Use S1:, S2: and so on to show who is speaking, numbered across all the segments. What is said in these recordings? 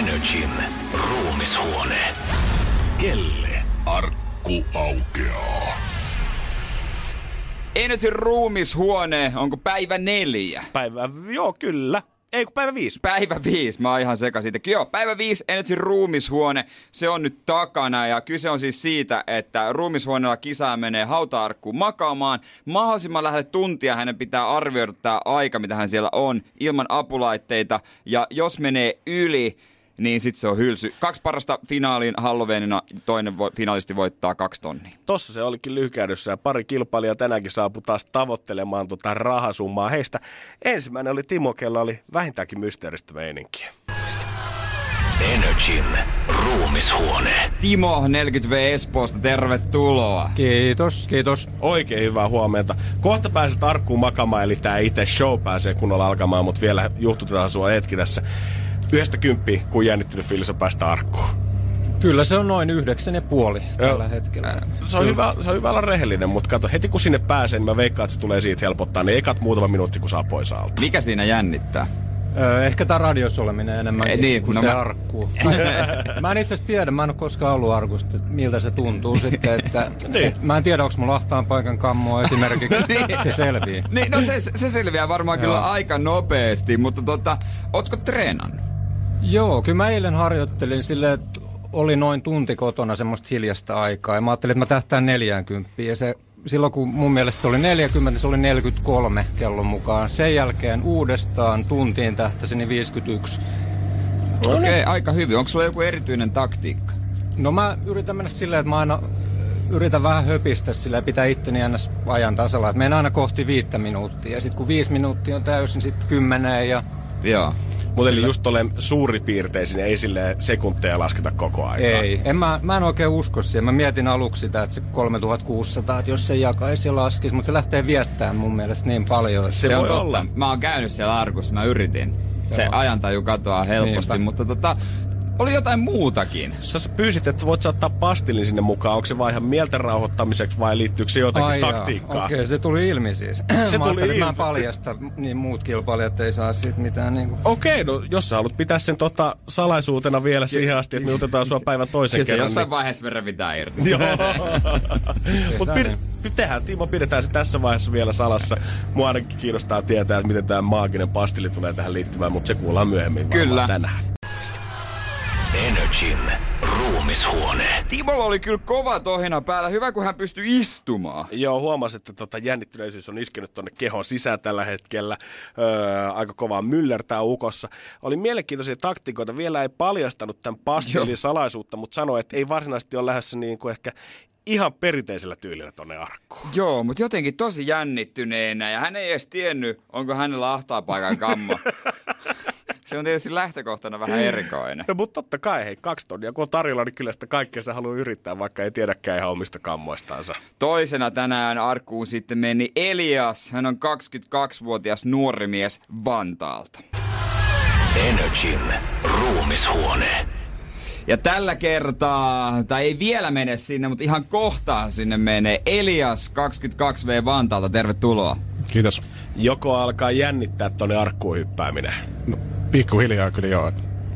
S1: Energin ruumishuone.
S2: Kelle arkku aukeaa.
S3: Energy ruumishuone, onko päivä neljä?
S4: Päivä, joo kyllä. Ei kun päivä viisi.
S3: Päivä viisi, mä oon ihan seka siitä. Joo, päivä viisi, Energy ruumishuone, se on nyt takana ja kyse on siis siitä, että ruumishuoneella kisaaja menee hauta makaamaan. Mahdollisimman lähelle tuntia hänen pitää arvioida tämä aika, mitä hän siellä on, ilman apulaitteita. Ja jos menee yli, niin sitten se on hylsy. Kaksi parasta finaaliin Halloweenina, toinen vo, finaalisti voittaa kaksi tonnia.
S4: Tossa se olikin lyhkäidyssä ja pari kilpailijaa tänäänkin saapui taas tavoittelemaan tota rahasummaa. Heistä ensimmäinen oli Timo, kella oli vähintäänkin mysteeristä meininkiä.
S1: Energin ruumishuone.
S3: Timo 40V Espoosta, tervetuloa.
S5: Kiitos, kiitos.
S4: Oikein hyvää huomenta. Kohta pääset arkkuun makamaan, eli tää itse show pääsee kunnolla alkamaan, mutta vielä juhtutetaan sua hetki tässä. Yhdestä kymppiä, kun jännittynyt fiilis on päästä arkkuun.
S5: Kyllä se on noin yhdeksän ja puoli tällä
S4: Joo.
S5: hetkellä.
S4: Se on, hyvä, se on hyvä olla rehellinen, mutta kato, heti kun sinne pääsee, niin mä veikkaan, että se tulee siitä helpottaa. Niin ekat muutama minuutti, kun saa pois alta.
S3: Mikä siinä jännittää?
S5: Öö, ehkä tämä radiosoleminen enemmän
S3: Ei,
S5: niin,
S3: niin,
S5: kuin
S3: no
S5: se
S3: mä-
S5: arkku. mä en itse asiassa tiedä, mä en ole koskaan ollut arkusta, että miltä se tuntuu sitten. Että,
S4: Niin.
S5: et, mä en tiedä, onko mulla ahtaan paikan kammoa esimerkiksi. se selvii.
S3: Niin, no se, se selviää varmaan kyllä aika nopeasti, mutta tota, ootko treenannut?
S5: Joo, kyllä mä eilen harjoittelin silleen, että oli noin tunti kotona semmoista hiljasta aikaa. Ja mä ajattelin, että mä tähtään 40. Ja se, silloin kun mun mielestä se oli 40, niin se oli 43 kellon mukaan. Sen jälkeen uudestaan tuntiin tähtäsin niin 51.
S3: Okei, okay, aika hyvin. Onko sulla joku erityinen taktiikka?
S5: No mä yritän mennä silleen, että mä aina yritän vähän höpistä sillä ja pitää itteni aina ajan tasalla. Että menen aina kohti viittä minuuttia. Ja sitten kun viisi minuuttia on täysin, sitten kymmeneen ja
S3: Joo.
S4: Mutta eli just tolleen suuripiirteisin, ei sille sekunteja lasketa koko ajan.
S5: Ei, en mä, mä en oikein usko siihen. Mä mietin aluksi sitä, että se 3600, että jos se jakaisi ja laskisi, mutta se lähtee viettämään mun mielestä niin paljon.
S4: Se
S3: Se, on totta.
S4: olla.
S3: Mä oon käynyt siellä arkussa, mä yritin. Se ajantaju katoaa helposti,
S5: Niinpä.
S3: mutta tota, oli jotain muutakin.
S4: Sä pyysit, että voit saattaa pastillin sinne mukaan. Onko se vaan ihan mielten rauhoittamiseksi vai liittyykö se jotenkin
S5: Ai jaa,
S4: taktiikkaan?
S5: Okei, se tuli ilmi siis.
S4: Se
S5: mä
S4: tuli
S5: Mä
S4: ilmi.
S5: en paljasta, niin muut kilpailijat ei saa siitä mitään niinku...
S4: Okei, no jos sä haluat pitää sen tota salaisuutena vielä siihen asti, että me otetaan sua päivän toisen kerran.
S3: jossain vaiheessa me revitään irti.
S4: Niin... Joo. Mutta
S5: niin.
S4: tehdään, Timo, pidetään se tässä vaiheessa vielä salassa. Mua ainakin kiinnostaa tietää, että miten tämä maaginen pastilli tulee tähän liittymään, mutta se kuullaan myöhemmin
S3: Kyllä.
S4: tänään.
S1: Energin ruumishuone.
S3: Timolla oli kyllä kova tohina päällä. Hyvä, kun hän pystyi istumaan.
S4: Joo, huomasin, että tota jännittyneisyys on iskenyt tuonne kehon sisään tällä hetkellä. Öö, aika kovaa myllertää ukossa. Oli mielenkiintoisia taktikoita. Vielä ei paljastanut tämän pastillin
S3: Joo.
S4: salaisuutta, mutta sanoi, että ei varsinaisesti ole lähdössä niin kuin ehkä ihan perinteisellä tyylillä tonne arkkuun.
S3: Joo, mutta jotenkin tosi jännittyneenä ja hän ei edes tiennyt, onko hänellä ahtapaikan kammo. Se on tietysti lähtökohtana vähän erikoinen.
S4: No, mutta totta kai, hei, kaksi tonnia, kun on tarjolla, niin kyllä sitä kaikkea se haluaa yrittää, vaikka ei tiedäkään ihan omista kammoistansa.
S3: Toisena tänään arkkuun sitten meni Elias. Hän on 22-vuotias nuori mies Vantaalta.
S1: Energin ruumishuone.
S3: Ja tällä kertaa, tai ei vielä mene sinne, mutta ihan kohta sinne menee Elias 22V Vantaalta. Tervetuloa.
S6: Kiitos.
S4: Joko alkaa jännittää tonne arkkuun hyppääminen?
S6: No, pikkuhiljaa kyllä joo.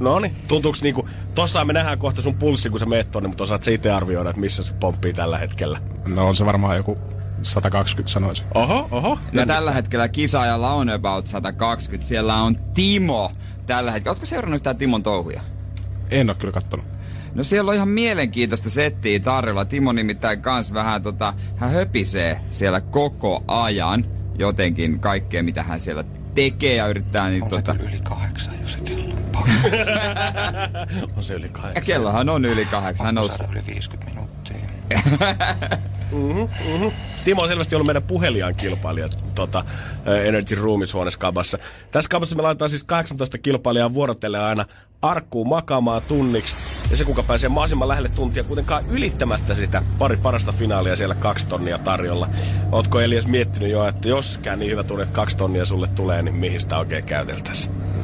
S4: No niin, tuntuuko niinku, tossa me nähdään kohta sun pulssi, kun sä meet tonne, mutta osaat sä itse arvioida, että missä se pomppii tällä hetkellä.
S6: No on se varmaan joku 120 sanoisin.
S4: Oho, oho.
S3: No tällä hetkellä kisaajalla on about 120. Siellä on Timo tällä hetkellä. Ootko seurannut yhtään Timon touhuja?
S6: En ole kyllä kattonut.
S3: No siellä on ihan mielenkiintoista settiä tarjolla. Timo nimittäin kans vähän tota, hän höpisee siellä koko ajan jotenkin kaikkea, mitä hän siellä tekee ja yrittää niin tota...
S7: yli kahdeksan, jos se kello on
S4: On se yli
S3: Ja
S4: kahdeksan.
S3: kellohan on yli kahdeksan. Hän on...
S7: yli 50 minuuttia.
S4: Timo on selvästi ollut meidän puheliaan kilpailija eh, Energy Roomis huoneskabassa. Tässä kabassa me laitetaan siis 18 kilpailijaa vuorotellen aina arkkuun makaamaan tunniksi. Ja se, kuka pääsee mahdollisimman lähelle tuntia kuitenkaan ylittämättä sitä pari parasta finaalia siellä kaksi tonnia tarjolla. Ootko Elias miettinyt jo, että jos käy niin hyvä tunne, että kaksi tonnia sulle tulee, niin mihin sitä oikein käyteltäisiin?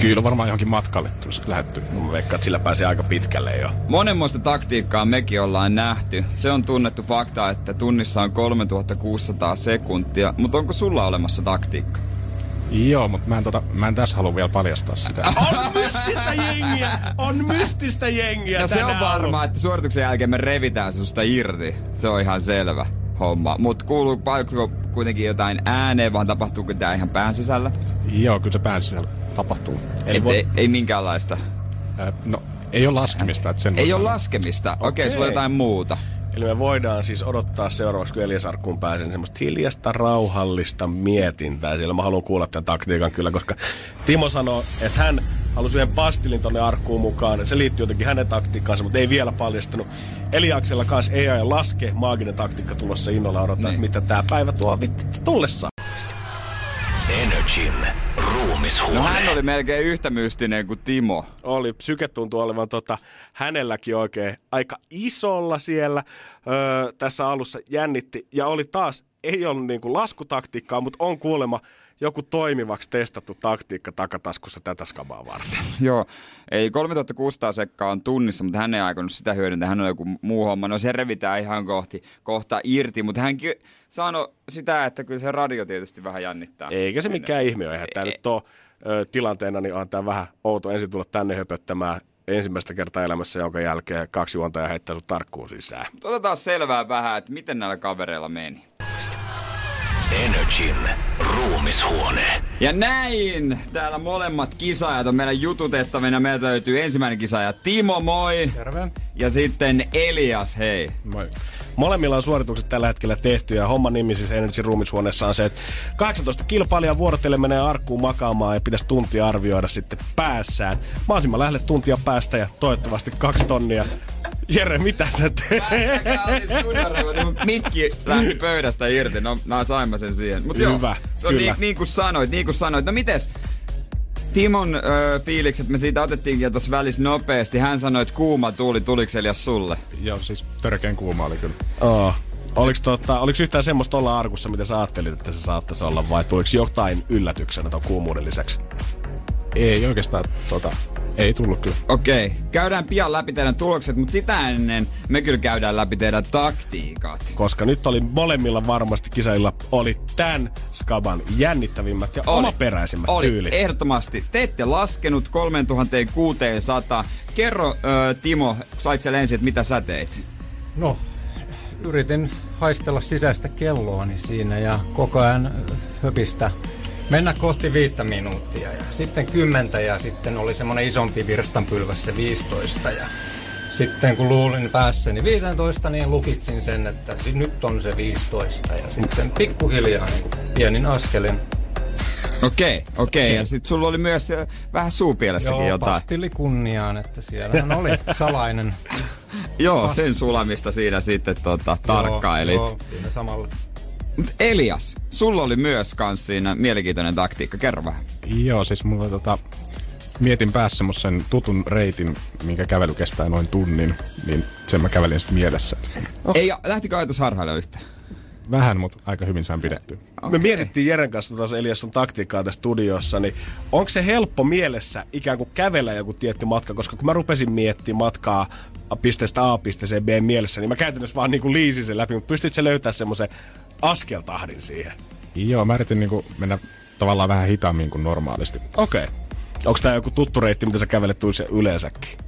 S6: Kyllä varmaan johonkin matkalle tulisi lähetty.
S4: Mä veikkaan, että sillä pääsee aika pitkälle jo.
S3: Monenmoista taktiikkaa mekin ollaan nähty. Se on tunnettu fakta, että tunnissa on 3600 sekuntia. Mutta onko sulla olemassa taktiikka?
S6: Joo, mutta mä en, tota, mä en tässä halua vielä paljastaa sitä.
S4: On mystistä jengiä! On mystistä jengiä
S3: No se on
S4: tänä
S3: varmaa, että suorituksen jälkeen me revitään se susta irti. Se on ihan selvä homma. Mutta kuuluu kuitenkin jotain ääneen, vaan tapahtuuko tää ihan pään sisällä?
S6: Joo, kyllä se pään sisällä tapahtuu.
S3: Eli
S4: voi-
S3: ei, ei minkäänlaista.
S6: Äh, no, ei ole laskemista, että sen
S3: Ei ole
S6: sanoa.
S3: laskemista. Okei, okay,
S4: Okei.
S3: sulla on jotain muuta.
S4: Eli me voidaan siis odottaa seuraavaksi, kun Elias Arkkuun pääsee, niin semmoista hiljasta, rauhallista mietintää siellä. Mä haluan kuulla tämän taktiikan kyllä, koska Timo sanoi, että hän halusi yhden pastilin tonne Arkkuun mukaan. Se liittyy jotenkin hänen taktiikkaansa, mutta ei vielä paljastanut. Eliaksella kanssa ei aja laske, maaginen taktiikka tulossa innolla odottaa,
S3: Niin.
S4: mitä tämä päivä tuo vittu tullessaan.
S3: No hän oli melkein yhtä mystinen kuin Timo.
S4: oli, syke tuntuu olevan tota, hänelläkin oikein aika isolla siellä öö, tässä alussa jännitti. Ja oli taas, ei ollut niinku laskutaktiikkaa, mutta on kuulemma joku toimivaksi testattu taktiikka takataskussa tätä skabaa varten.
S3: Joo, ei 3600 sekkaa on tunnissa, mutta hän ei aikonut sitä hyödyntää. Hän on joku muu homma. No se revitään ihan kohti, kohta irti, mutta hän ky- sanoi sitä, että kyllä se radio tietysti vähän jännittää.
S4: Eikä se mikään ihme ole, eihän tämä
S3: Ei-
S4: nyt ole tilanteena, niin on tämä vähän outo ensin tulla tänne höpöttämään ensimmäistä kertaa elämässä, jonka jälkeen kaksi juontajaa heittää sut tarkkuun sisään.
S3: Mutta Otetaan selvää vähän, että miten näillä kavereilla meni.
S1: Energin ruumishuone.
S3: Ja näin täällä molemmat kisaajat on meidän jututettavina. Meiltä löytyy ensimmäinen kisaaja Timo, moi!
S5: Terve.
S3: Ja sitten Elias, hei.
S6: Moi.
S4: Molemmilla on suoritukset tällä hetkellä tehty ja homman nimi siis Energy ruumishuoneessa on se, että 18 kilpailijaa vuorotellen menee arkkuun makaamaan ja pitäisi tuntia arvioida sitten päässään. Mahdollisimman lähelle tuntia päästä ja toivottavasti kaksi tonnia. Jere, mitä sä teet?
S3: Mikki lähti pöydästä irti, no, no saimme sen siihen. Mut joo,
S4: Hyvä,
S3: se on
S4: kyllä.
S3: niin, niin kuin sanoit, niin kuin sanoit. No mites, Timon ö, fiilikset, me siitä otettiinkin jo tuossa välissä nopeasti. Hän sanoi, että kuuma tuuli, tuliko Elias sulle?
S6: Joo, siis törkeän kuuma oli kyllä.
S4: Oh. Oliko, tota, oliko yhtään semmoista olla arkussa, mitä sä ajattelit, että se saattaisi olla, vai tuliko jotain yllätyksenä tuon kuumuuden lisäksi?
S6: Ei oikeastaan, tota, ei tullut kyllä.
S3: Okei, käydään pian läpi teidän tulokset, mutta sitä ennen me kyllä käydään läpi teidän taktiikat.
S4: Koska nyt oli molemmilla varmasti kisailla oli tämän skaban jännittävimmät ja
S3: Oli.
S4: omaperäisimmät
S3: Oli,
S4: tyylit.
S3: ehdottomasti. Te ette laskenut 3600. Kerro, ö, Timo, sait siellä ensin, että mitä sä teit?
S5: No, yritin haistella sisäistä kelloani siinä ja koko ajan höpistä mennä kohti viittä minuuttia ja sitten kymmentä ja sitten oli semmoinen isompi virstanpylväs se 15 ja sitten kun luulin päässäni 15, niin lukitsin sen, että nyt on se 15 ja sitten pikkuhiljaa niin pienin askelin.
S3: Okei, okei. Ja sit sulla oli myös ö, vähän suupielessäkin
S5: Joo,
S3: jotain.
S5: pastilli kunniaan, että siellähän oli salainen.
S3: Joo, sen sulamista siinä sitten tota, tarkkailit.
S5: Joo, joo, siinä samalla.
S3: Mut Elias, sulla oli myös kans siinä mielenkiintoinen taktiikka. Kerro vähän.
S6: Joo, siis mulla tota, mietin päässä semmosen tutun reitin, minkä kävely kestää noin tunnin, niin sen mä kävelin sitten mielessä.
S3: Oh. Ei, lähtikö ajatus harhailla yhtään?
S6: Vähän, mutta aika hyvin sain pidettyä.
S4: Me mietittiin Jeren kanssa tuossa Elias sun taktiikkaa tässä studiossa, niin onko se helppo mielessä ikään kuin kävellä joku tietty matka, koska kun mä rupesin miettimään matkaa pisteestä A pisteeseen B mielessä, niin mä käytännössä vaan niin kuin liisin sen läpi, mutta pystyt sä löytää semmoisen askeltahdin siihen?
S6: Joo, mä yritin niinku mennä tavallaan vähän hitaammin kuin normaalisti.
S4: Okei. Okay. Onko tää joku tuttu reitti, mitä sä kävelet yleensäkin?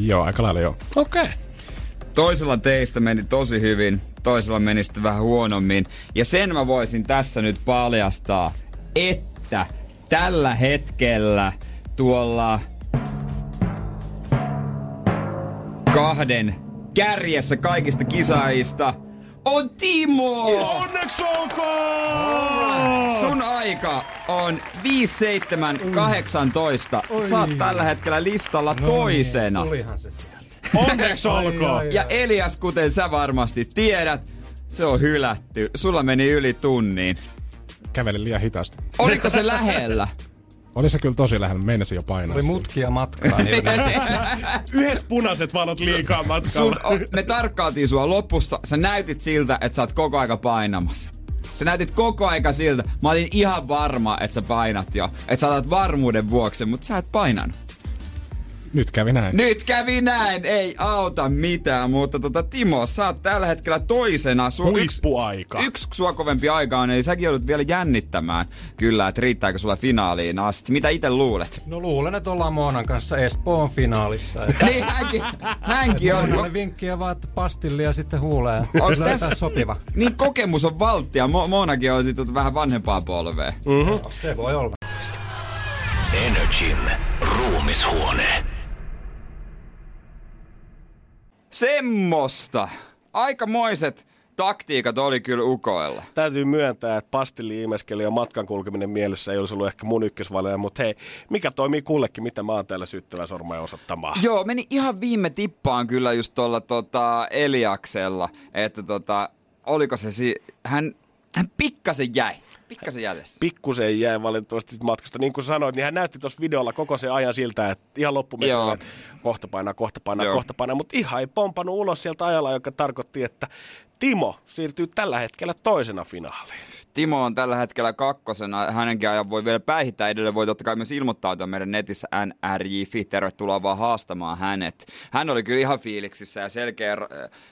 S6: Joo, aika lailla joo.
S4: Okei. Okay.
S3: Toisella teistä meni tosi hyvin, toisella meni sitten vähän huonommin. Ja sen mä voisin tässä nyt paljastaa, että tällä hetkellä tuolla kahden kärjessä kaikista kisaajista on Timo!
S4: Onneksi olkoon!
S3: Sun aika on 5718. Sä oot tällä hetkellä listalla toisena.
S5: Tulihan se sieltä.
S4: Onneksi olkoon!
S3: Ja Elias, kuten sä varmasti tiedät, se on hylätty. Sulla meni yli tunnin.
S6: Kävelin liian hitaasti.
S3: Oliko se lähellä?
S6: Oli se kyllä tosi lähellä, meinasin jo painaa.
S5: Oli mutkia matkaa. Niin
S4: Yhdet punaiset valot liikaa
S3: Sun,
S4: matkalla.
S3: o, me tarkkailtiin sua lopussa. Sä näytit siltä, että sä oot koko aika painamassa. Sä näytit koko aika siltä. Mä olin ihan varma, että sä painat jo. Että sä otat varmuuden vuoksi, mutta sä et painanut.
S6: Nyt kävi näin.
S3: Nyt kävi näin, ei auta mitään, mutta tota, Timo, sä oot tällä hetkellä toisena. Sua yksi,
S4: Huippuaika.
S3: yksi sua kovempi aika on, eli säkin joudut vielä jännittämään kyllä, että riittääkö sulla finaaliin asti. Mitä itse luulet?
S5: No luulen, että ollaan Moonan kanssa Espoon finaalissa.
S3: niin hänkin, hänkin on.
S5: Moonalle vinkkiä vaan, että pastillia sitten huuleen. Löytää
S3: tässä-
S5: sopiva?
S3: Niin kokemus on valttia. Mo- Monakin on sitten vähän vanhempaa polvea.
S5: Se voi olla.
S1: Energin ruumishuone.
S3: Semmosta. Aikamoiset taktiikat oli kyllä ukoilla.
S4: Täytyy myöntää, että pastilli imeskeli ja matkan kulkeminen mielessä ei olisi ollut ehkä mun ykkösvalinta, mutta hei, mikä toimii kullekin, mitä mä oon täällä syttävä sormea osoittamaan.
S3: Joo, meni ihan viime tippaan kyllä just tuolla tota Eliaksella, että tota, oliko se si- hän, hän pikkasen jäi. Pikkasen jäljessä.
S4: Pikkusen jäi valitettavasti matkasta. Niin kuin sanoit, niin hän näytti tuossa videolla koko sen ajan siltä, että ihan loppumetrillä että kohta painaa, kohta painaa,
S3: Joo.
S4: kohta painaa. Mutta ihan ei pompannut ulos sieltä ajalla, joka tarkoitti, että Timo siirtyy tällä hetkellä toisena finaaliin.
S3: Timo on tällä hetkellä kakkosena. Hänenkin ajan voi vielä päihittää edelleen. Voi totta kai myös ilmoittautua meidän netissä NRJ.fi. Tervetuloa vaan haastamaan hänet. Hän oli kyllä ihan fiiliksissä ja selkeä,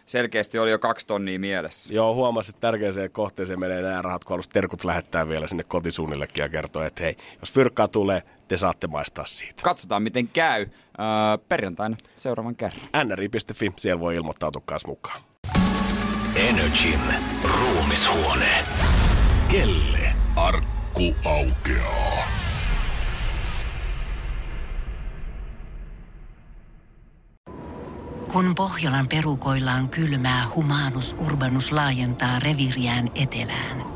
S3: selkeästi oli jo kaksi tonnia mielessä.
S4: Joo, huomasin, että tärkeäseen kohteeseen menee nämä rahat, kun terkut lähettää vielä sinne kotisuunnillekin ja kertoo, että hei, jos fyrkkaa tulee, te saatte maistaa siitä.
S3: Katsotaan miten käy öö, perjantaina seuraavan kerran.
S4: nri.fi, siellä voi ilmoittautua kanssa mukaan.
S1: Energin ruumishuone.
S2: Kelle arkku aukeaa.
S8: Kun Pohjolan perukoillaan kylmää, humanus urbanus laajentaa reviriään etelään.